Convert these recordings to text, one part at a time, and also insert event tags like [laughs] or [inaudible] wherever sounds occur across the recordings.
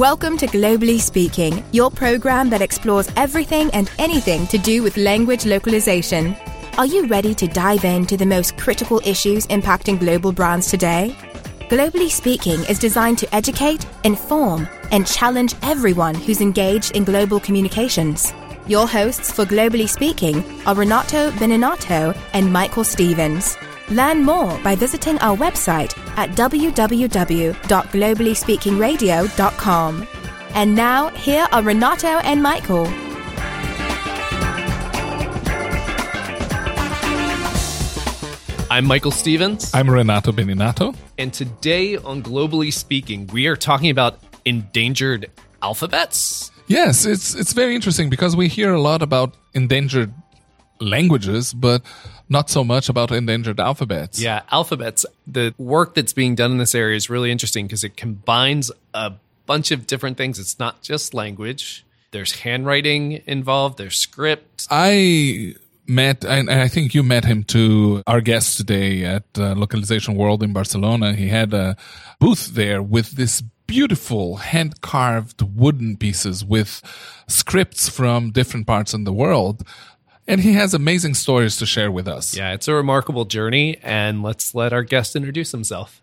Welcome to Globally Speaking, your program that explores everything and anything to do with language localization. Are you ready to dive into the most critical issues impacting global brands today? Globally Speaking is designed to educate, inform, and challenge everyone who's engaged in global communications. Your hosts for Globally Speaking are Renato Beninato and Michael Stevens. Learn more by visiting our website at www.globallyspeakingradio.com. And now, here are Renato and Michael. I'm Michael Stevens. I'm Renato Beninato. And today on Globally Speaking, we are talking about endangered alphabets. Yes, it's it's very interesting because we hear a lot about endangered languages, but not so much about endangered alphabets. Yeah, alphabets. The work that's being done in this area is really interesting because it combines a bunch of different things. It's not just language. There's handwriting involved. There's script. I met, and I think you met him too, our guest today at uh, Localization World in Barcelona. He had a booth there with this beautiful hand carved wooden pieces with scripts from different parts in the world. And he has amazing stories to share with us. Yeah, it's a remarkable journey. And let's let our guest introduce himself.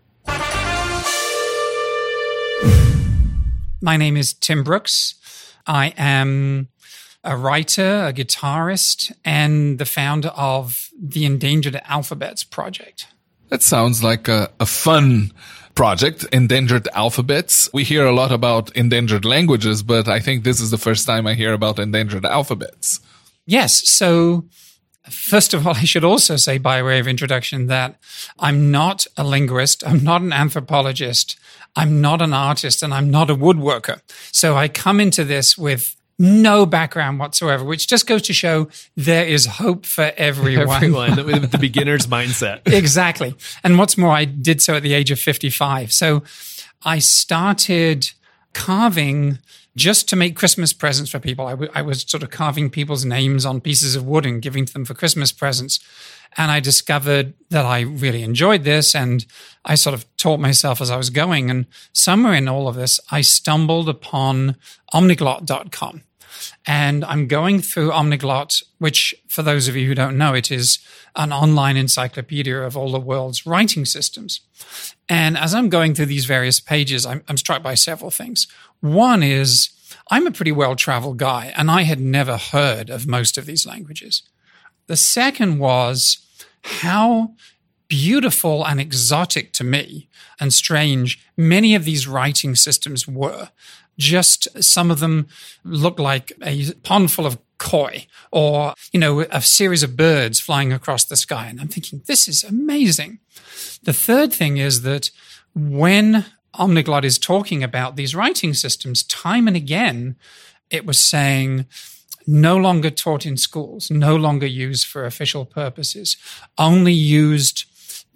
My name is Tim Brooks. I am a writer, a guitarist, and the founder of the Endangered Alphabets Project. That sounds like a, a fun project, Endangered Alphabets. We hear a lot about endangered languages, but I think this is the first time I hear about endangered alphabets. Yes. So, first of all, I should also say, by way of introduction, that I'm not a linguist, I'm not an anthropologist, I'm not an artist, and I'm not a woodworker. So, I come into this with no background whatsoever, which just goes to show there is hope for everyone. [laughs] Everyone with the beginner's mindset. [laughs] exactly. And what's more, I did so at the age of 55. So I started carving just to make Christmas presents for people. I, w- I was sort of carving people's names on pieces of wood and giving to them for Christmas presents. And I discovered that I really enjoyed this. And I sort of taught myself as I was going. And somewhere in all of this, I stumbled upon omniglot.com. And I'm going through Omniglot, which, for those of you who don't know, it is an online encyclopedia of all the world's writing systems. And as I'm going through these various pages, I'm, I'm struck by several things. One is I'm a pretty well traveled guy, and I had never heard of most of these languages. The second was how beautiful and exotic to me and strange many of these writing systems were. Just some of them looked like a pond full of koi or, you know, a series of birds flying across the sky. And I'm thinking, this is amazing. The third thing is that when Omniglot is talking about these writing systems, time and again, it was saying, no longer taught in schools, no longer used for official purposes, only used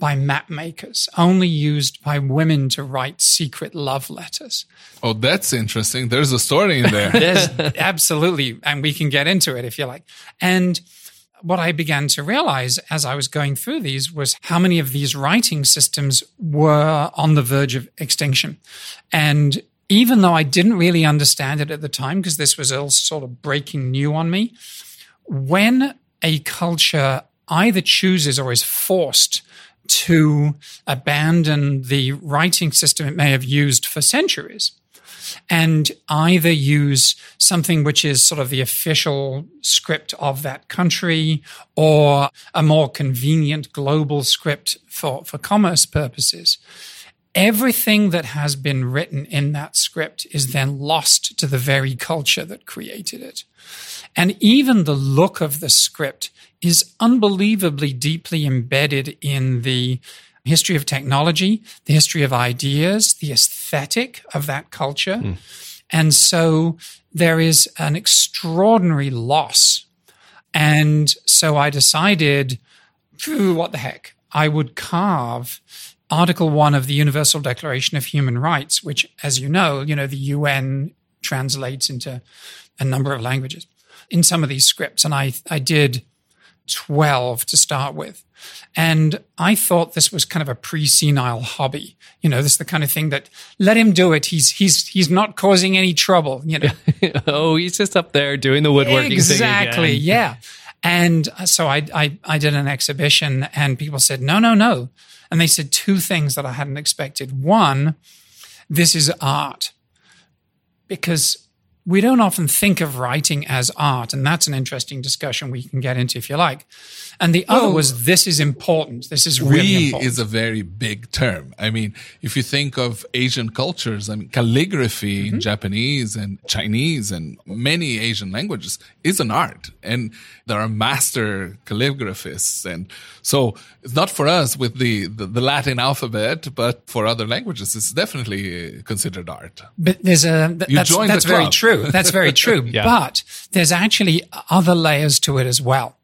by map makers, only used by women to write secret love letters. Oh, that's interesting. There's a story in there. [laughs] There's absolutely, and we can get into it if you like. And what I began to realize as I was going through these was how many of these writing systems were on the verge of extinction. And even though I didn't really understand it at the time, because this was all sort of breaking new on me, when a culture either chooses or is forced to abandon the writing system it may have used for centuries and either use something which is sort of the official script of that country or a more convenient global script for, for commerce purposes. Everything that has been written in that script is then lost to the very culture that created it. And even the look of the script is unbelievably deeply embedded in the history of technology, the history of ideas, the aesthetic of that culture. Mm. And so there is an extraordinary loss. And so I decided, what the heck? I would carve Article 1 of the Universal Declaration of Human Rights, which, as you know, you know, the UN translates into a number of languages in some of these scripts. And I, I did 12 to start with. And I thought this was kind of a pre-senile hobby. You know, this is the kind of thing that let him do it. He's he's he's not causing any trouble. You know, [laughs] oh, he's just up there doing the woodworking exactly. Yeah. And uh, so I, I I did an exhibition, and people said, no, no, no, and they said two things that I hadn't expected. One, this is art, because we don't often think of writing as art, and that's an interesting discussion we can get into if you like. And the other was this is important. This is really we important. is a very big term. I mean, if you think of Asian cultures, I mean, calligraphy Mm-hmm. in Japanese and Chinese and many Asian languages is an art. And there are master calligraphists. And so it's not for us with the, the, the Latin alphabet, but for other languages, it's definitely considered art. But there's a th- You that's, the that's very club. True. That's very true. [laughs] Yeah. But there's actually other layers to it as well.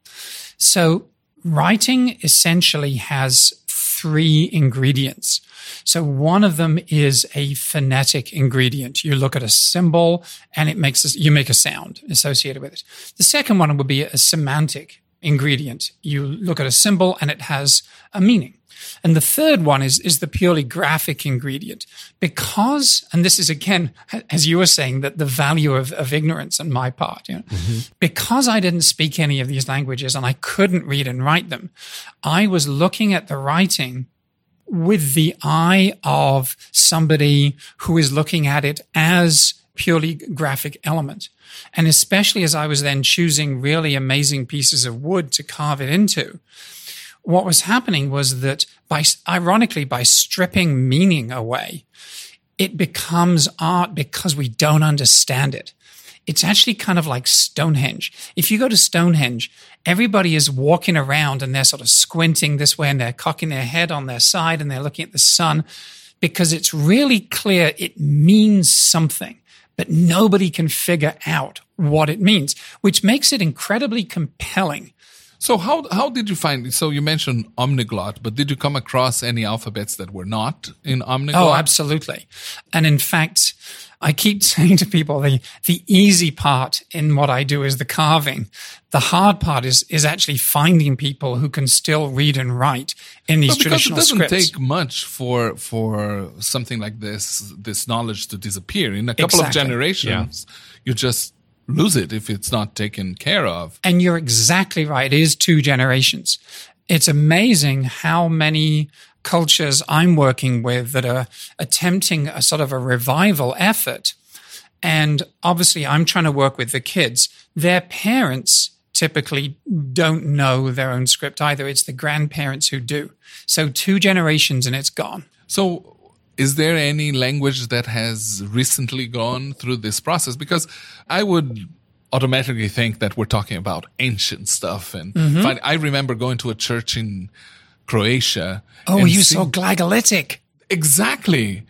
So writing essentially has three ingredients. So one of them is a phonetic ingredient. You look at a symbol and it makes a, you make a sound associated with it. The second one would be a semantic ingredient. You look at a symbol and it has a meaning. And the third one is, is the purely graphic ingredient because, and this is again, as you were saying, that the value of, of ignorance on my part, you know, mm-hmm. because I didn't speak any of these languages and I couldn't read and write them, I was looking at the writing with the eye of somebody who is looking at it as purely graphic element. And especially as I was then choosing really amazing pieces of wood to carve it into, what was happening was that by, ironically, by stripping meaning away, it becomes art because we don't understand it. It's actually kind of like Stonehenge. If you go to Stonehenge, everybody is walking around and they're sort of squinting this way and they're cocking their head on their side and they're looking at the sun because it's really clear it means something, but nobody can figure out what it means, which makes it incredibly compelling. So how how did you find? So you mentioned omniglot, but did you come across any alphabets that were not in omniglot? Oh, absolutely. And in fact, I keep [laughs] saying to people the the easy part in what I do is the carving. The hard part is is actually finding people who can still read and write in these Well, because it doesn't scripts. take much for for something like this this knowledge to disappear in a couple of Exactly. generations. You just lose it if it's not taken care of. And you're exactly right. It is two generations. It's amazing how many cultures I'm working with that are attempting a sort of a revival effort. And obviously, I'm trying to work with the kids. Their parents typically don't know their own script either. It's the grandparents who do. So, two generations and it's gone. So is there any language that has recently gone through this process? Because I would automatically think that we're talking about ancient stuff. And Mm-hmm. find, I remember going to a church in Croatia. Oh, you saw Glagolitic. Exactly.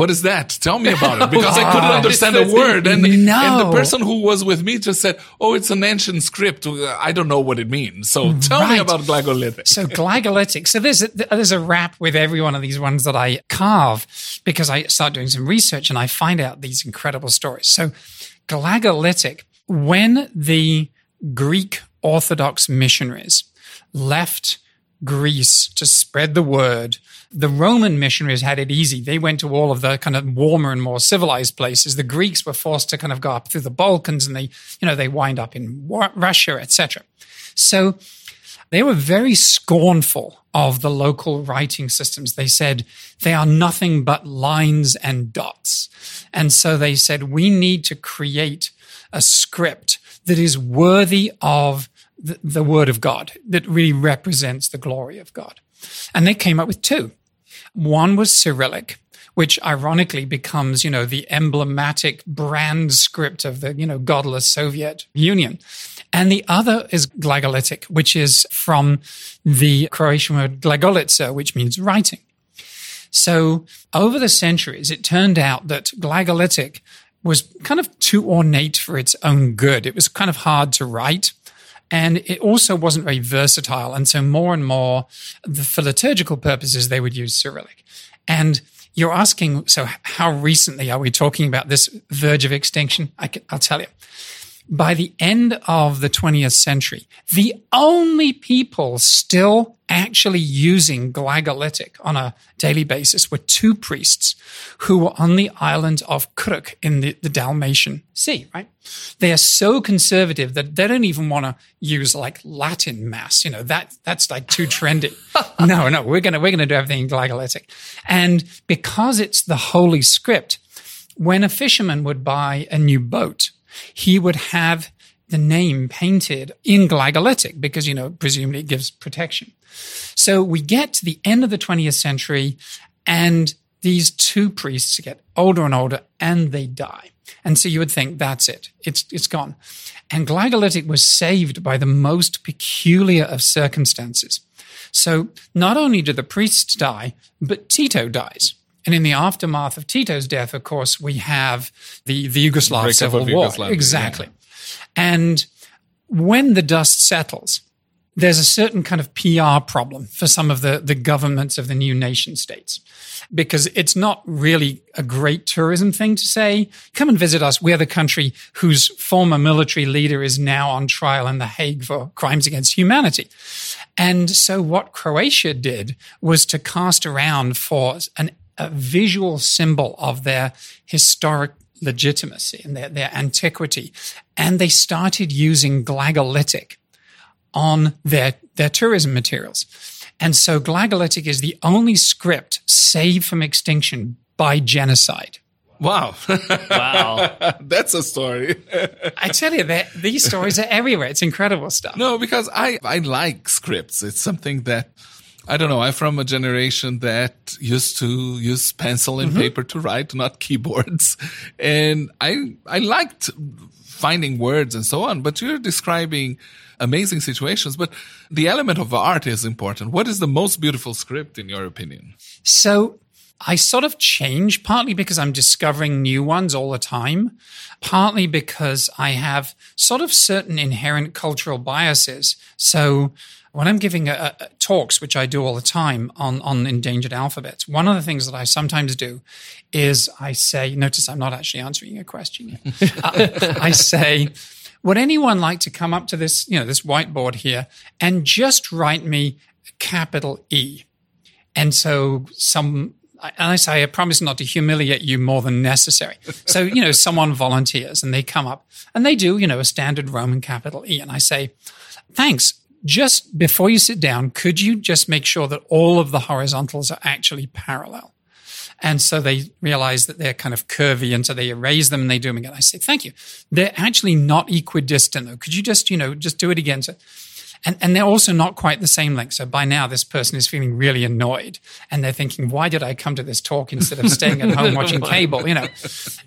What is that? Tell me about it because I [laughs] oh, couldn't Oh, understand a word. And, No. and the person who was with me just said, Oh, it's an ancient script. Uh, I don't know what it means. So mm, tell me about Glagolitic. So [laughs] glagolitic. So there's a, there's a rap with every one of these ones that I carve because I start doing some research and I find out these incredible stories. So glagolitic, when the Greek Orthodox missionaries left Greece to spread the word, the Roman missionaries had it easy. They went to all of the kind of warmer and more civilized places. The Greeks were forced to kind of go up through the Balkans and they, you know, they wind up in Russia, etc. So they were very scornful of the local writing systems. They said they are nothing but lines and dots. And so they said, we need to create a script that is worthy of the, the word of God, that really represents the glory of God. And they came up with two. One was Cyrillic, which ironically becomes, you know, the emblematic brand script of the, you know, godless Soviet Union. And the other is Glagolitic, which is from the Croatian word glagolica, which means writing. So over the centuries, it turned out that Glagolitic was kind of too ornate for its own good. It was kind of hard to write. And it also wasn't very versatile. And so more and more, the, for liturgical purposes, they would use Cyrillic. And you're asking, so how recently are we talking about this verge of extinction? I can, I'll tell you. By the end of the 20th century, the only people still actually using Glagolitic on a daily basis were two priests who were on the island of Krk in the, the Dalmatian Sea, right? They are so conservative that they don't even want to use like Latin mass. You know, that, that's like too trendy. [laughs] no, no, we're going to, we're going to do everything in Glagolitic. And because it's the holy script, when a fisherman would buy a new boat, he would have the name painted in glagolitic because, you know, presumably it gives protection. So we get to the end of the 20th century and these two priests get older and older and they die. And so you would think that's it. It's, it's gone. And glagolitic was saved by the most peculiar of circumstances. So not only do the priests die, but Tito dies. And in the aftermath of Tito's death, of course, we have the, the Yugoslav Civil War. Yugoslavia, exactly. Yeah. And when the dust settles, there's a certain kind of PR problem for some of the, the governments of the new nation states because it's not really a great tourism thing to say, come and visit us. We're the country whose former military leader is now on trial in The Hague for crimes against humanity. And so what Croatia did was to cast around for an, a visual symbol of their historic legitimacy and their, their antiquity. And they started using glagolitic on their, their tourism materials. And so glagolitic is the only script saved from extinction by genocide. Wow. wow. [laughs] That's a story. I tell you that these stories are everywhere. It's incredible stuff. No, because I, I like scripts. It's something that I don't know. I'm from a generation that used to use pencil and mm-hmm. paper to write, not keyboards. [laughs] And I, I liked finding words and so on, but you're describing amazing situations. But the element of art is important. What is the most beautiful script in your opinion? So I sort of change partly because I'm discovering new ones all the time, partly because I have sort of certain inherent cultural biases. So when I'm giving a, a, talks, which I do all the time on, on endangered alphabets, one of the things that I sometimes do is I say, notice I'm not actually answering your question. [laughs] uh, I say, would anyone like to come up to this, you know, this whiteboard here and just write me capital E? And so some, and I say, I promise not to humiliate you more than necessary. So, you know, someone volunteers and they come up and they do, you know, a standard Roman capital E. And I say, thanks. Just before you sit down, could you just make sure that all of the horizontals are actually parallel? And so they realize that they're kind of curvy. And so they erase them and they do them again. I say, thank you. They're actually not equidistant though. Could you just, you know, just do it again? So, and, and they're also not quite the same length. So by now, this person is feeling really annoyed and they're thinking, why did I come to this talk instead of staying at home watching [laughs] cable, you know?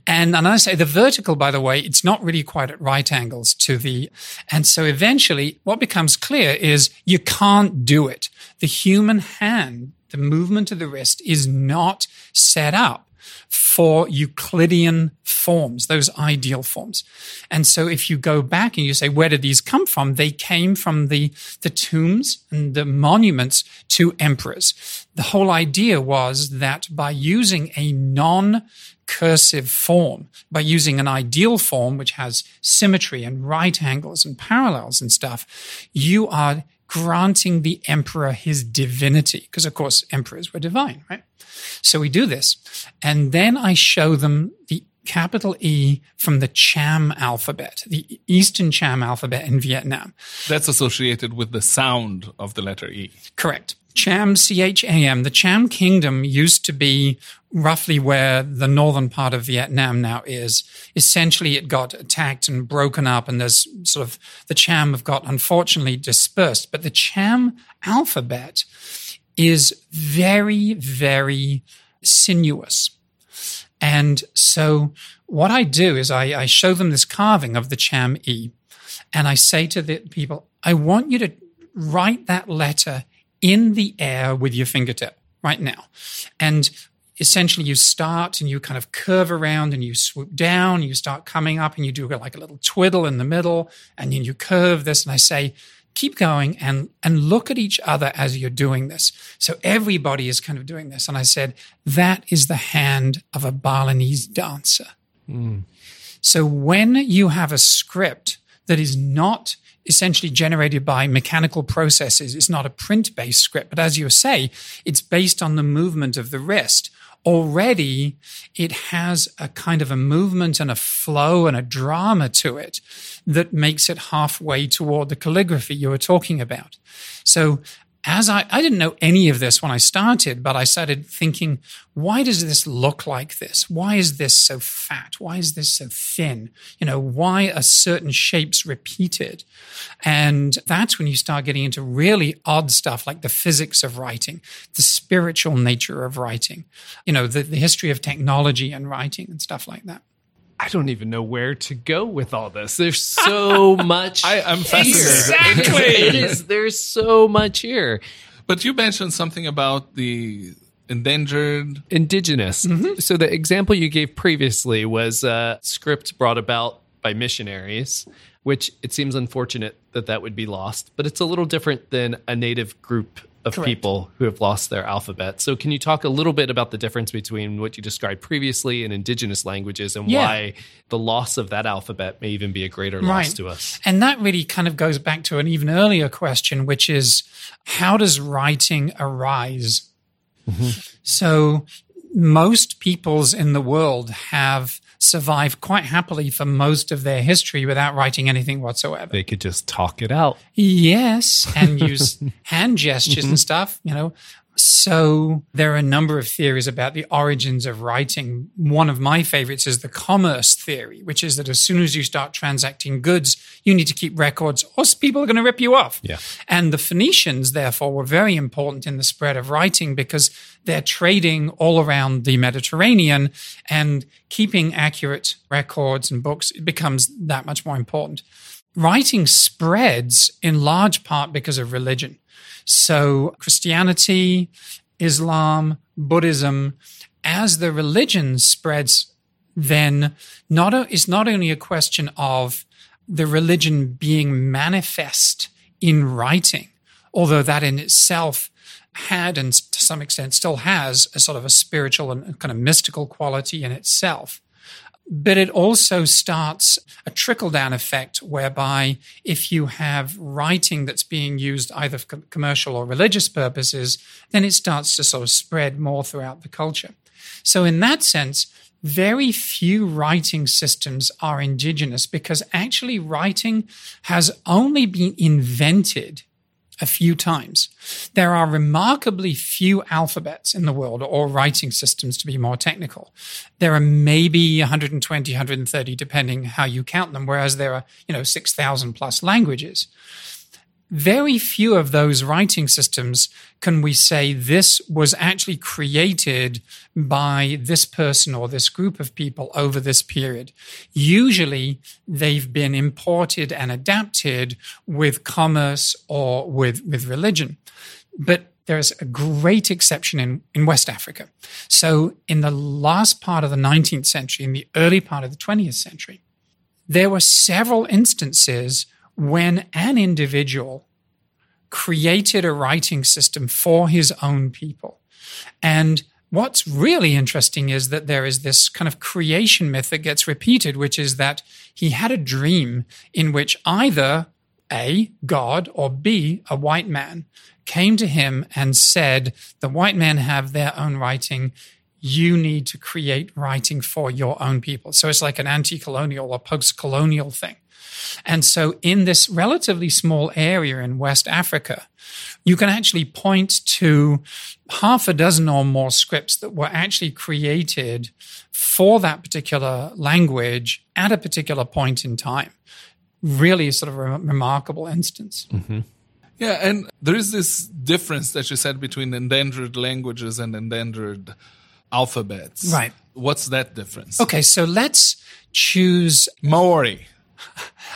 And, and I say the vertical, by the way, it's not really quite at right angles to the, and so eventually what becomes clear is you can't do it. The human hand the movement of the wrist is not set up for Euclidean forms, those ideal forms. And so if you go back and you say, where did these come from? They came from the, the tombs and the monuments to emperors. The whole idea was that by using a non cursive form, by using an ideal form, which has symmetry and right angles and parallels and stuff, you are granting the emperor his divinity, because of course emperors were divine, right? So we do this. And then I show them the capital E from the Cham alphabet, the Eastern Cham alphabet in Vietnam. That's associated with the sound of the letter E. Correct. Cham, C H A M. The Cham kingdom used to be roughly where the northern part of Vietnam now is. Essentially, it got attacked and broken up, and there's sort of the Cham have got unfortunately dispersed. But the Cham alphabet is very, very sinuous. And so, what I do is I, I show them this carving of the Cham E, and I say to the people, I want you to write that letter in the air with your fingertip right now. And essentially you start and you kind of curve around and you swoop down, you start coming up and you do like a little twiddle in the middle and then you curve this. And I say, keep going and, and look at each other as you're doing this. So everybody is kind of doing this. And I said, that is the hand of a Balinese dancer. Mm. So when you have a script that is not essentially generated by mechanical processes, it's not a print based script, but as you say, it's based on the movement of the wrist. Already it has a kind of a movement and a flow and a drama to it that makes it halfway toward the calligraphy you were talking about. So as I, I didn't know any of this when I started, but I started thinking, why does this look like this? Why is this so fat? Why is this so thin? You know, why are certain shapes repeated? And that's when you start getting into really odd stuff like the physics of writing, the spiritual nature of writing, you know, the, the history of technology and writing and stuff like that. I don't even know where to go with all this. There's [laughs] so much. I, I'm fascinated. Exactly. [laughs] it is. There's so much here. But you mentioned something about the endangered. Indigenous. Mm-hmm. So the example you gave previously was a script brought about by missionaries, which it seems unfortunate that that would be lost. But it's a little different than a native group of Correct. people who have lost their alphabet. So can you talk a little bit about the difference between what you described previously and indigenous languages and Yeah. why the loss of that alphabet may even be a greater loss to us? And that really kind of goes back to an even earlier question, which is how does writing arise? Mm-hmm. So most peoples in the world have survived quite happily for most of their history without writing anything whatsoever. They could just talk it out. Yes, and use [laughs] hand gestures and mm-hmm. stuff, you know. So there are a number of theories about the origins of writing. One of my favorites is the commerce theory, which is that as soon as you start transacting goods, you need to keep records or people are going to rip you off. Yeah. And the Phoenicians, therefore, were very important in the spread of writing because they're trading all around the Mediterranean and keeping accurate records and books becomes that much more important writing spreads in large part because of religion. So Christianity, Islam, Buddhism, as the religion spreads, then not a, it's not only a question of the religion being manifest in writing, although that in itself had and to some extent still has a sort of a spiritual and kind of mystical quality in itself but it also starts a trickle down effect whereby if you have writing that's being used either for commercial or religious purposes, then it starts to sort of spread more throughout the culture. So, in that sense, very few writing systems are indigenous because actually writing has only been invented a few times. There are remarkably few alphabets in the world or writing systems to be more technical. There are maybe 120, 130, depending how you count them, whereas there are, you know, 6,000 plus languages. Very few of those writing systems can we say this was actually created by this person or this group of people over this period. Usually they've been imported and adapted with commerce or with, with religion. But there's a great exception in, in West Africa. So in the last part of the 19th century, in the early part of the 20th century, there were several instances when an individual created a writing system for his own people. And what's really interesting is that there is this kind of creation myth that gets repeated, which is that he had a dream in which either A, God, or B, a white man, came to him and said, The white men have their own writing. You need to create writing for your own people. So it's like an anti colonial or post colonial thing. And so, in this relatively small area in West Africa, you can actually point to half a dozen or more scripts that were actually created for that particular language at a particular point in time. Really, sort of a remarkable instance. Mm-hmm. Yeah, and there is this difference that you said between endangered languages and endangered alphabets. Right. What's that difference? Okay, so let's choose Maori.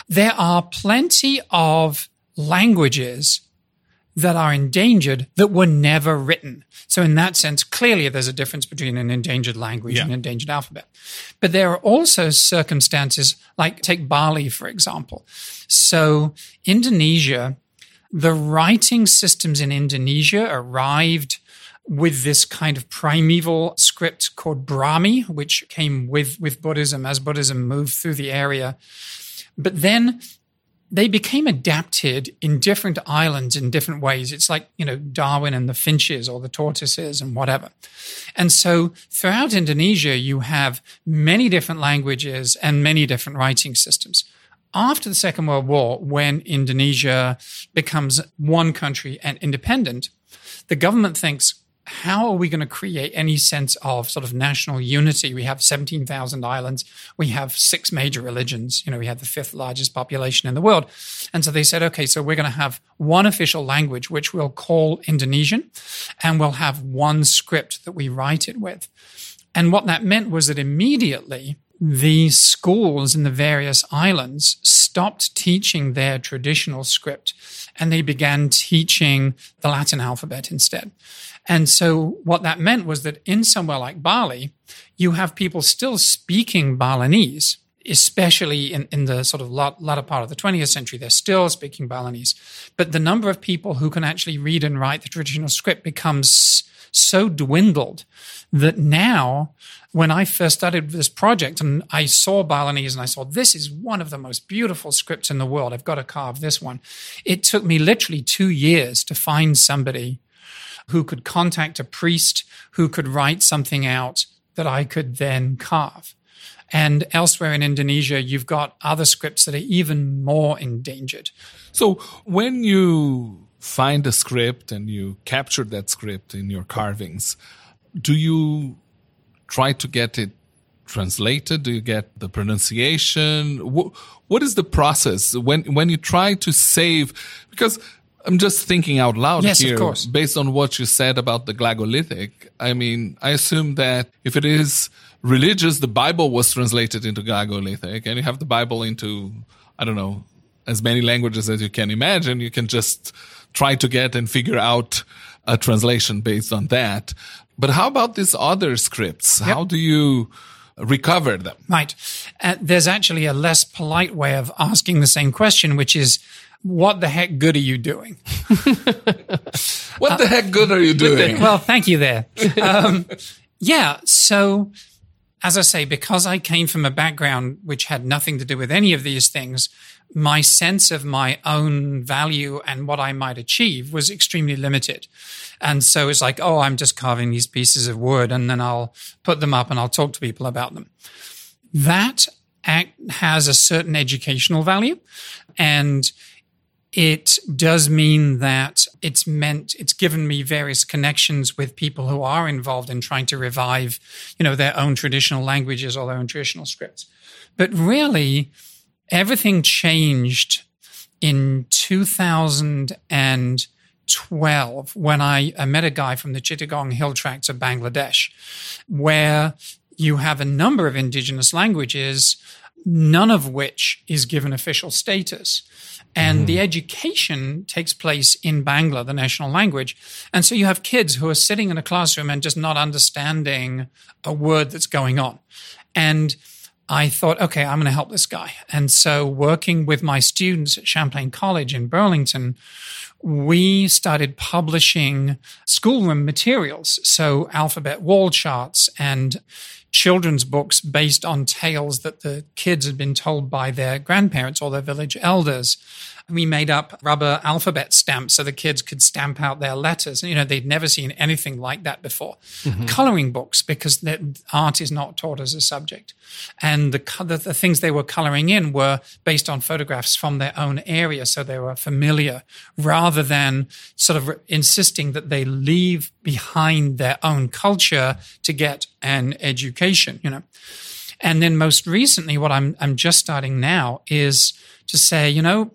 There are plenty of languages that are endangered that were never written. So in that sense, clearly there's a difference between an endangered language Yeah. and an endangered alphabet. But there are also circumstances like take Bali, for example. So Indonesia, the writing systems in Indonesia arrived with this kind of primeval script called Brahmi, which came with, with Buddhism as Buddhism moved through the area. But then they became adapted in different islands in different ways. It's like, you know, Darwin and the finches or the tortoises and whatever. And so throughout Indonesia, you have many different languages and many different writing systems. After the Second World War, when Indonesia becomes one country and independent, the government thinks, how are we going to create any sense of sort of national unity? We have 17,000 islands. We have six major religions. You know, we have the fifth largest population in the world. And so they said, okay, so we're going to have one official language, which we'll call Indonesian, and we'll have one script that we write it with. And what that meant was that immediately the schools in the various islands stopped teaching their traditional script and they began teaching the Latin alphabet instead. And so what that meant was that in somewhere like Bali, you have people still speaking Balinese, especially in, in the sort of latter part of the 20th century. They're still speaking Balinese. But the number of people who can actually read and write the traditional script becomes so dwindled that now when I first started this project and I saw Balinese and I saw this is one of the most beautiful scripts in the world. I've got to carve this one. It took me literally two years to find somebody who could contact a priest who could write something out that I could then carve. And elsewhere in Indonesia, you've got other scripts that are even more endangered. So when you find a script and you capture that script in your carvings, do you try to get it translated? Do you get the pronunciation? What, is the process when when you try to save? Because I'm just thinking out loud yes, here, of course. based on what you said about the Glagolitic. I mean, I assume that if it is religious, the Bible was translated into Glagolitic, and you have the Bible into I don't know as many languages as you can imagine. You can just try to get and figure out a translation based on that. But how about these other scripts? Yep. How do you recover them? Right. Uh, there's actually a less polite way of asking the same question, which is, what the heck good are you doing? [laughs] what uh, the heck good are you doing? well, thank you there. Um, yeah. So, as I say, because I came from a background which had nothing to do with any of these things, my sense of my own value and what I might achieve was extremely limited. And so it's like, oh, I'm just carving these pieces of wood and then I'll put them up and I'll talk to people about them. That act has a certain educational value and it does mean that it's meant it's given me various connections with people who are involved in trying to revive you know their own traditional languages or their own traditional scripts but really everything changed in 2012 when I, I met a guy from the Chittagong Hill Tracts of Bangladesh where you have a number of indigenous languages none of which is given official status and mm. the education takes place in Bangla, the national language. And so you have kids who are sitting in a classroom and just not understanding a word that's going on. And I thought, okay, I'm going to help this guy. And so working with my students at Champlain College in Burlington, we started publishing schoolroom materials. So alphabet wall charts and children's books based on tales that the kids had been told by their grandparents or their village elders we made up rubber alphabet stamps so the kids could stamp out their letters. You know, they'd never seen anything like that before. Mm-hmm. Coloring books, because art is not taught as a subject. And the, the, the things they were coloring in were based on photographs from their own area. So they were familiar rather than sort of insisting that they leave behind their own culture to get an education, you know. And then most recently, what I'm, I'm just starting now is to say, you know,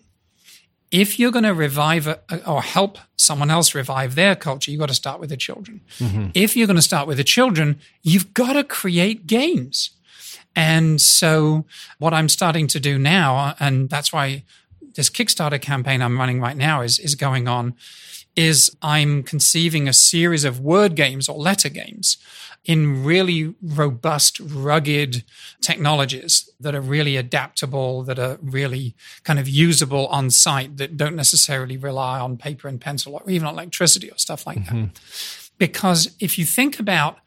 if you're going to revive a, or help someone else revive their culture, you've got to start with the children. Mm-hmm. If you're going to start with the children, you've got to create games. And so what I'm starting to do now, and that's why this Kickstarter campaign I'm running right now is, is going on, is I'm conceiving a series of word games or letter games in really robust, rugged technologies that are really adaptable, that are really kind of usable on site, that don't necessarily rely on paper and pencil or even electricity or stuff like mm-hmm. that. Because if you think about,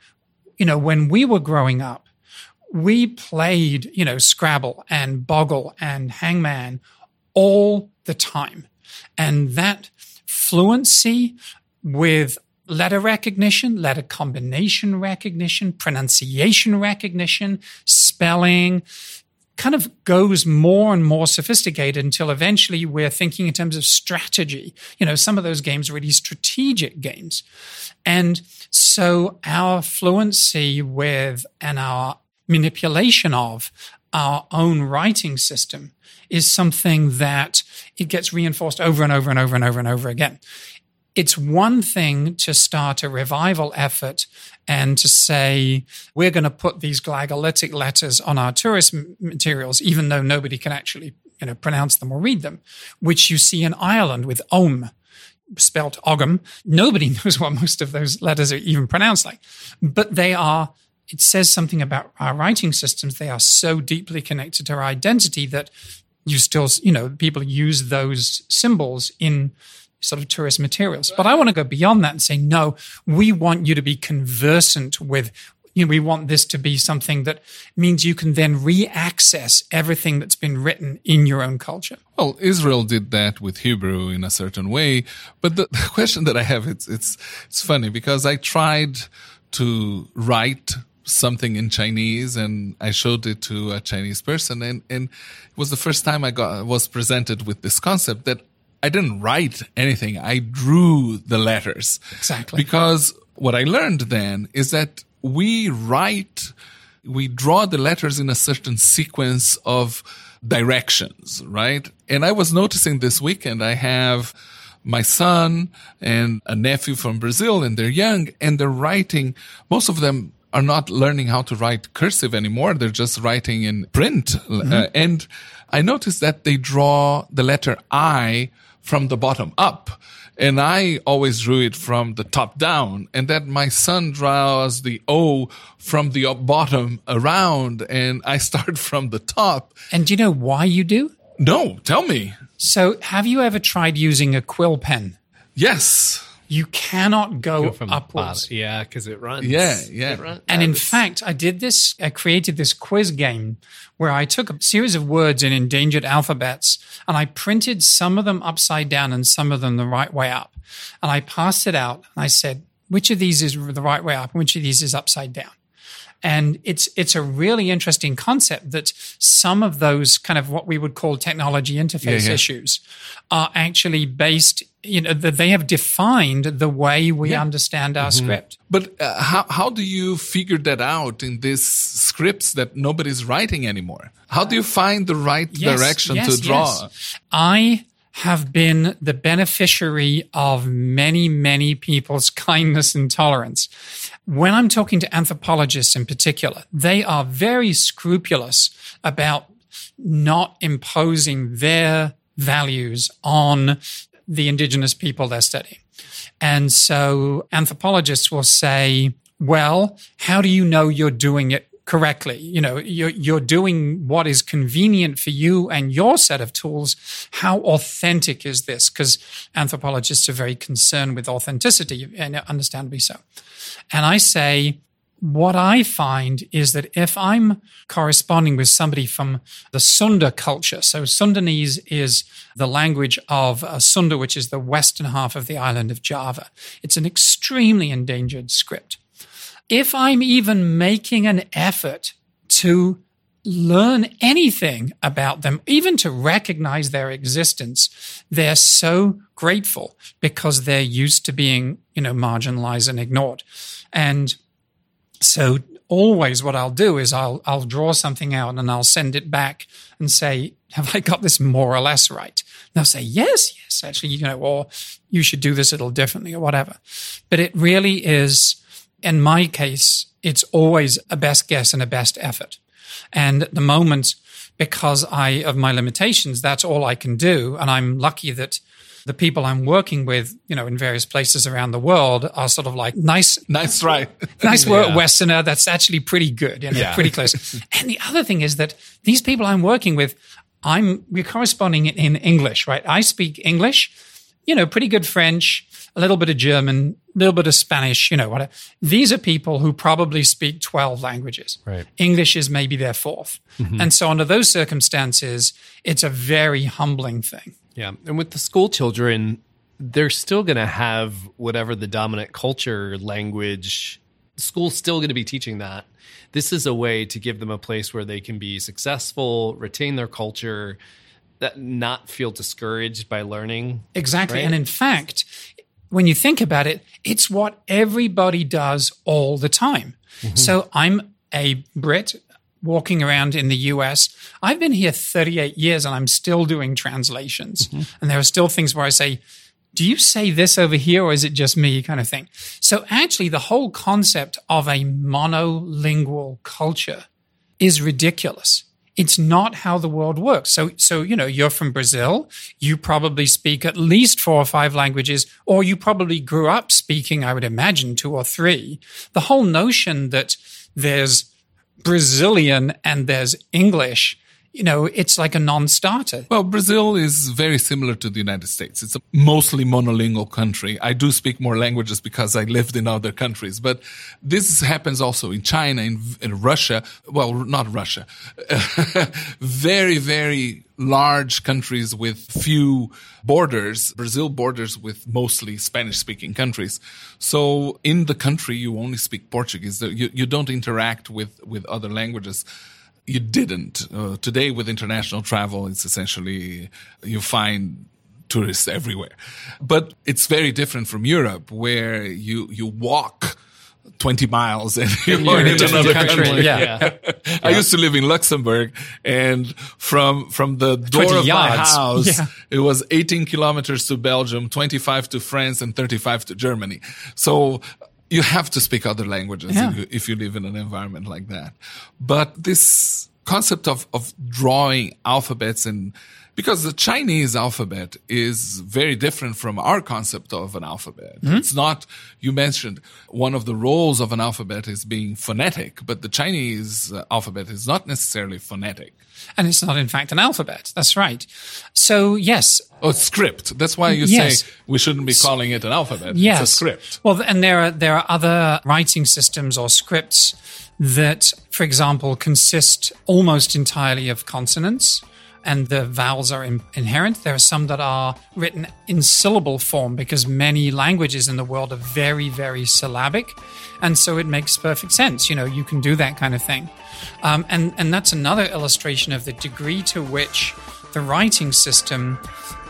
you know, when we were growing up, we played, you know, Scrabble and Boggle and Hangman all the time. And that fluency with letter recognition, letter combination recognition, pronunciation recognition, spelling, kind of goes more and more sophisticated until eventually we're thinking in terms of strategy. You know, some of those games are really strategic games. And so our fluency with and our manipulation of our own writing system is something that it gets reinforced over and over and over and over and over again it's one thing to start a revival effort and to say, we're going to put these glagolitic letters on our tourist materials, even though nobody can actually you know, pronounce them or read them, which you see in Ireland with Om, spelt Ogham. Nobody [laughs] knows what most of those letters are even pronounced like, but they are, it says something about our writing systems. They are so deeply connected to our identity that you still, you know, people use those symbols in sort of tourist materials. But I want to go beyond that and say, no, we want you to be conversant with you know, we want this to be something that means you can then re-access everything that's been written in your own culture. Well, Israel did that with Hebrew in a certain way, but the, the [laughs] question that I have it's it's it's funny because I tried to write something in Chinese and I showed it to a Chinese person and, and it was the first time I got was presented with this concept that I didn't write anything. I drew the letters. Exactly. Because what I learned then is that we write, we draw the letters in a certain sequence of directions, right? And I was noticing this weekend, I have my son and a nephew from Brazil and they're young and they're writing, most of them are not learning how to write cursive anymore. They're just writing in print. Mm-hmm. Uh, and I noticed that they draw the letter I from the bottom up. And I always drew it from the top down. And that my son draws the O from the bottom around. And I [laughs] start from the top. And do you know why you do? No, tell me. So have you ever tried using a quill pen? Yes you cannot go, go from upwards. Yeah, because it runs. Yeah, yeah. Runs. And in fact, I did this, I created this quiz game where I took a series of words in endangered alphabets and I printed some of them upside down and some of them the right way up. And I passed it out and I said, which of these is the right way up and which of these is upside down? And it's it's a really interesting concept that some of those kind of what we would call technology interface yeah, yeah. issues are actually based you know that they have defined the way we yeah. understand our mm-hmm. script but uh, how, how do you figure that out in these scripts that nobody's writing anymore how do you find the right yes, direction yes, to draw yes. i have been the beneficiary of many many people's [laughs] kindness and tolerance when I'm talking to anthropologists in particular, they are very scrupulous about not imposing their values on the indigenous people they're studying. And so anthropologists will say, well, how do you know you're doing it correctly? You know, you're, you're doing what is convenient for you and your set of tools. How authentic is this? Because anthropologists are very concerned with authenticity and understandably so. And I say, what I find is that if I'm corresponding with somebody from the Sunda culture, so Sundanese is the language of uh, Sunda, which is the western half of the island of Java. It's an extremely endangered script. If I'm even making an effort to learn anything about them, even to recognize their existence, they're so grateful because they're used to being, you know, marginalized and ignored. And so always what I'll do is I'll I'll draw something out and I'll send it back and say, have I got this more or less right? And they'll say, yes, yes, actually, you know, or you should do this a little differently or whatever. But it really is, in my case, it's always a best guess and a best effort. And the moment, because I of my limitations, that's all I can do. And I'm lucky that the people I'm working with, you know, in various places around the world are sort of like nice, nice, right, nice [laughs] yeah. Westerner. That's actually pretty good, you know, yeah. pretty close. [laughs] and the other thing is that these people I'm working with, I'm we're corresponding in English, right? I speak English, you know, pretty good French, a little bit of German, a little bit of Spanish, you know, whatever. These are people who probably speak 12 languages. Right. English is maybe their 4th mm-hmm. And so, under those circumstances, it's a very humbling thing. Yeah. And with the school children, they're still going to have whatever the dominant culture, language, school's still going to be teaching that. This is a way to give them a place where they can be successful, retain their culture, that not feel discouraged by learning. Exactly. Right. And in fact, when you think about it, it's what everybody does all the time. Mm-hmm. So I'm a Brit walking around in the US. I've been here 38 years and I'm still doing translations. Mm-hmm. And there are still things where I say, do you say this over here or is it just me kind of thing? So actually the whole concept of a monolingual culture is ridiculous. It's not how the world works. So, so, you know, you're from Brazil. You probably speak at least four or five languages, or you probably grew up speaking, I would imagine, two or three. The whole notion that there's Brazilian and there's English, you know, it's like a non-starter. Well, Brazil is very similar to the United States. It's a mostly monolingual country. I do speak more languages because I lived in other countries, but this happens also in China, in, in Russia. Well, not Russia. [laughs] very, very large countries with few borders. Brazil borders with mostly Spanish speaking countries. So in the country, you only speak Portuguese. You, you don't interact with, with other languages you didn't. Uh, today, with international travel, it's essentially you find tourists everywhere. But it's very different from Europe, where you you walk. 20 miles and [laughs] you're, You're in another country, country. yeah. [laughs] I used to live in Luxembourg and from, from the door 20 of my [laughs] house, Yeah. it was 18 kilometers to Belgium, 25 to France and 35 to Germany. So you have to speak other languages Yeah. if, you, if you live in an environment like that. But this concept of, of drawing alphabets and because the Chinese alphabet is very different from our concept of an alphabet. It's not, you mentioned one of the roles of an alphabet is being phonetic, but the Chinese uh, alphabet is not necessarily phonetic. And it's not, in fact, an alphabet. That's right. So, yes, Oh, script. That's why you Yes. say we shouldn't be calling it an alphabet. Yes. It's a script. Well, and there are there are other writing systems or scripts that, for example, consist almost entirely of consonants. And the vowels are in, inherent. There are some that are written in syllable form because many languages in the world are very, very syllabic. And so it makes perfect sense. You know, you can do that kind of thing. Um, and, and that's another illustration of the degree to which the writing system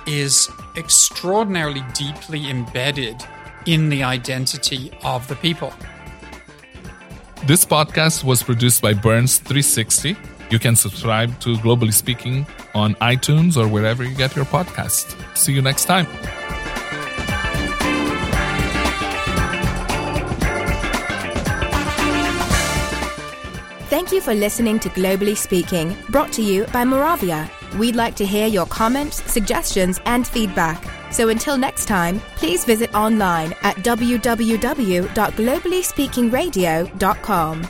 is extraordinarily deeply embedded in the identity of the people. This podcast was produced by Burns 360. You can subscribe to Globally Speaking on iTunes or wherever you get your podcast. See you next time. Thank you for listening to Globally Speaking, brought to you by Moravia. We'd like to hear your comments, suggestions, and feedback. So until next time, please visit online at www.globallyspeakingradio.com.